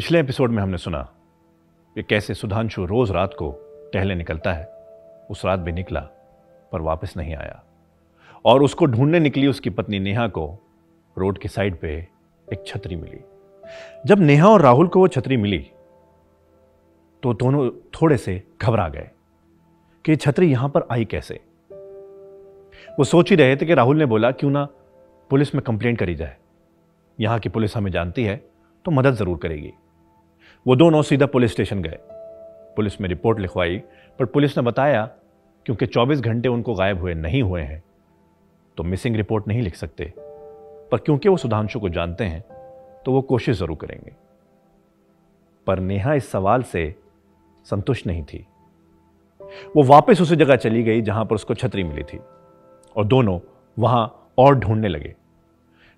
पिछले एपिसोड में हमने सुना कि कैसे सुधांशु रोज रात को टहले निकलता है। उस रात भी निकला, पर वापस नहीं आया। और उसको ढूँढने निकली उसकी पत्नी नेहा को, रोड के साइड पे एक छतरी मिली। जब नेहा और राहुल को वो छतरी मिली तो दोनों थोड़े से घबरा गए कि छतरी यहाँ पर आई कैसे। वो सोच ही रहे थे कि राहुल ने बोला, क्यों ना पुलिस में कंप्लेंट करी जाए। यहाँ की पुलिस हमें जानती है तो मदद ज़रूर करेगी। वो दोनों सीधा पुलिस स्टेशन गए। पुलिस में रिपोर्ट लिखवाई, पर पुलिस ने बताया, क्योंकि 24 घंटे उनको गायब हुए, नहीं हुए हैं तो मिसिंग रिपोर्ट नहीं लिख सकते। पर क्योंकि वो सुधांशु को जानते हैं तो वो कोशिश ज़रूर करेंगे। पर नेहा इस सवाल से संतुष्ट नहीं थी। वो वापस उसी जगह चली गई, जहाँ पर उसको छतरी मिली थी, और दोनों वहाँ और ढूँढने लगे,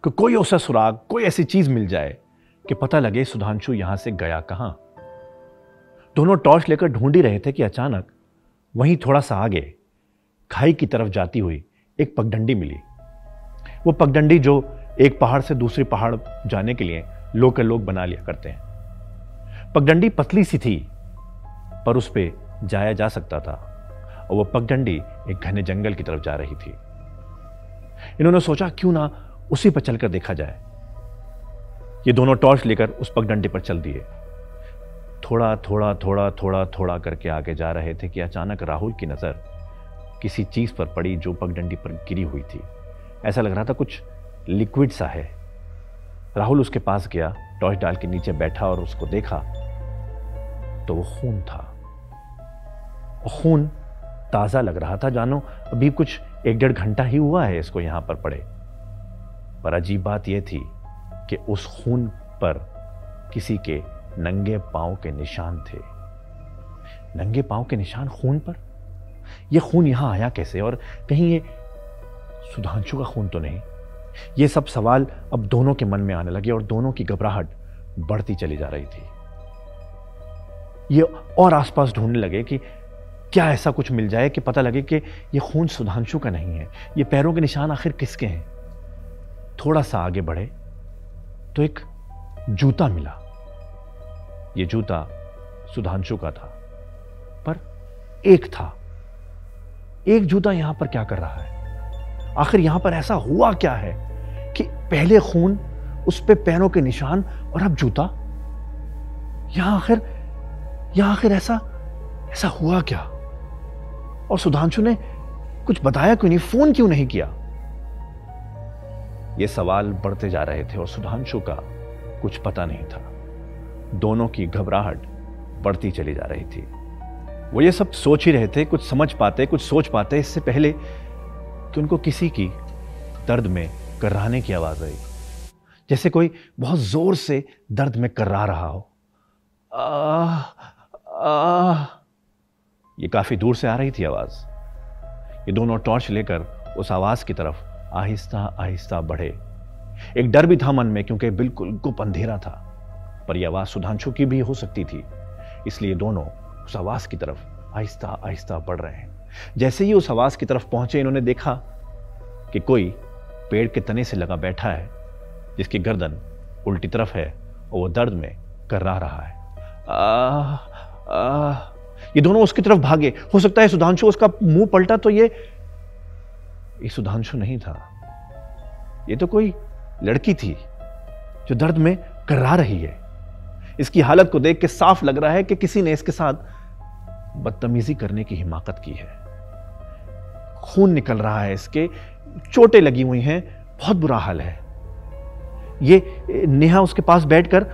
कि कोई ऐसा सुराग, कोई ऐसी चीज़ मिल जाए कि पता लगे सुधांशु यहाँ से गया कहाँ। दोनों टॉर्च लेकर ढूंढ ही रहे थे कि अचानक वहीं थोड़ा सा आगे खाई की तरफ़ जाती हुई एक पगडंडी मिली। वो पगडंडी जो एक पहाड़ से दूसरे पहाड़ जाने के लिए लोकल लोग बना लिया करते हैं। पगडंडी पतली सी थी, पर उस पर जाया जा सकता था, और वो पगडंडी एक घने जंगल की तरफ़ जा रही थी। इन्होंने सोचा, क्यों ना उसी पर चलकर देखा जाए। ये दोनों टॉर्च लेकर उस पगडंडी पर चल दिए। थोड़ा थोड़ा थोड़ा थोड़ा थोड़ा करके आगे जा रहे थे कि अचानक राहुल की नज़र किसी चीज़ पर पड़ी जो पगडंडी पर गिरी हुई थी। ऐसा लग रहा था कुछ लिक्विड सा है। राहुल उसके पास गया, टॉर्च डाल के नीचे बैठा और उसको देखा तो वो खून था। खून ताज़ा लग रहा था, जानो, अभी कुछ एक डेढ़ घंटा ही हुआ है इसको यहाँ पर पड़े। पर अजीब बात यह थी कि उस खून पर किसी के नंगे पाँव के निशान थे। नंगे पाँव के निशान खून पर? यह खून यहाँ आया कैसे? और कहीं ये सुधांशु का खून तो नहीं? ये सब सवाल अब दोनों के मन में आने लगे और दोनों की घबराहट बढ़ती चली जा रही थी। ये और आसपास ढूँढने लगे कि क्या ऐसा कुछ मिल जाए कि पता लगे कि ये खून सुधांशु का नहीं है। ये पैरों के निशान आखिर किसके हैं? थोड़ा सा आगे बढ़े। तो एक जूता मिला। यह जूता सुधांशु का था, पर एक था। एक जूता यहाँ पर क्या कर रहा है? आखिर यहाँ पर ऐसा हुआ क्या है कि पहले खून, उस पे पैरों के निशान और अब जूता? यहाँ आखिर यहाँ आखिर ऐसा ऐसा हुआ क्या? और सुधांशु ने कुछ बताया क्यों नहीं? फ़ोन क्यों नहीं किया? ये सवाल बढ़ते जा रहे थे और सुधांशु का कुछ पता नहीं था। दोनों की घबराहट बढ़ती चली जा रही थी। वो ये सब सोच ही रहे थे कुछ समझ पाते कुछ सोच पाते। इससे पहले कि उनको किसी की दर्द में कर्राने की आवाज़ आई। जैसे कोई बहुत ज़ोर से दर्द में कर्रा रहा हो। आ, आ, ये काफ़ी दूर से आ रही थी आवाज़। ये दोनों टॉर्च लेकर उस आवाज़ की तरफ़ आहिस्ता आहिस्ता बढ़े। एक डर भी था मन में क्योंकि बिल्कुल गुप अंधेरा था। पर यह आवाज़ सुधांशु की भी हो सकती थी। इसलिए दोनों उस आवाज़ की तरफ़ आहिस्ता आहिस्ता बढ़ रहे हैं। जैसे ही उस आवाज़ की तरफ़ पहुँचे इन्होंने देखा कि कोई पेड़ के तने से लगा बैठा है जिसकी गर्दन उल्टी तरफ़ है और वो दर्द में कर्रा रहा है। आ, आ, ये दोनों उसकी तरफ़ भागे। हो सकता है सुधांशु उसका मुँह पलटा तो ये ये सुधांशु नहीं था। ये तो कोई लड़की थी जो दर्द में कर्रा रही है। इसकी हालत को देख के साफ़ लग रहा है कि किसी ने इसके साथ बदतमीजी करने की हिमाकत की है। खून निकल रहा है इसके, चोटें लगी हुई हैं, बहुत बुरा हाल है। ये, नेहा उसके पास बैठकर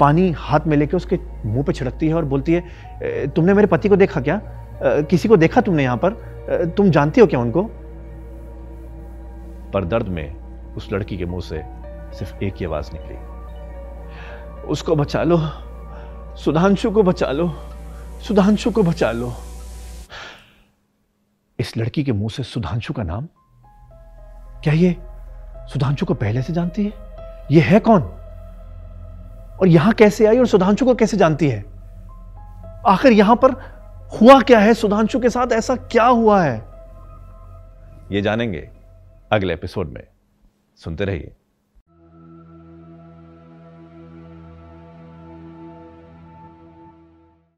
पानी हाथ में लेकर उसके मुँह पे छिड़कती है और बोलती है तुमने मेरे पति को देखा क्या? किसी को देखा तुमने यहाँ पर? तुम जानती हो क्या उनको? पर दर्द में उस लड़की के मुँह से सिर्फ़ एक ही आवाज़ निकली। उसको बचा लो। सुधांशु को बचा लो। सुधांशु को बचा लो। इस लड़की के मुँह से सुधांशु का नाम? क्या ये सुधांशु को पहले से जानती है? ये है कौन? और यहाँ कैसे आई और सुधांशु को कैसे जानती है? आखिर यहाँ पर हुआ क्या है? सुधांशु के साथ ऐसा क्या हुआ है? ये जानेंगे। अगले एपिसोड में। सुनते रहिए।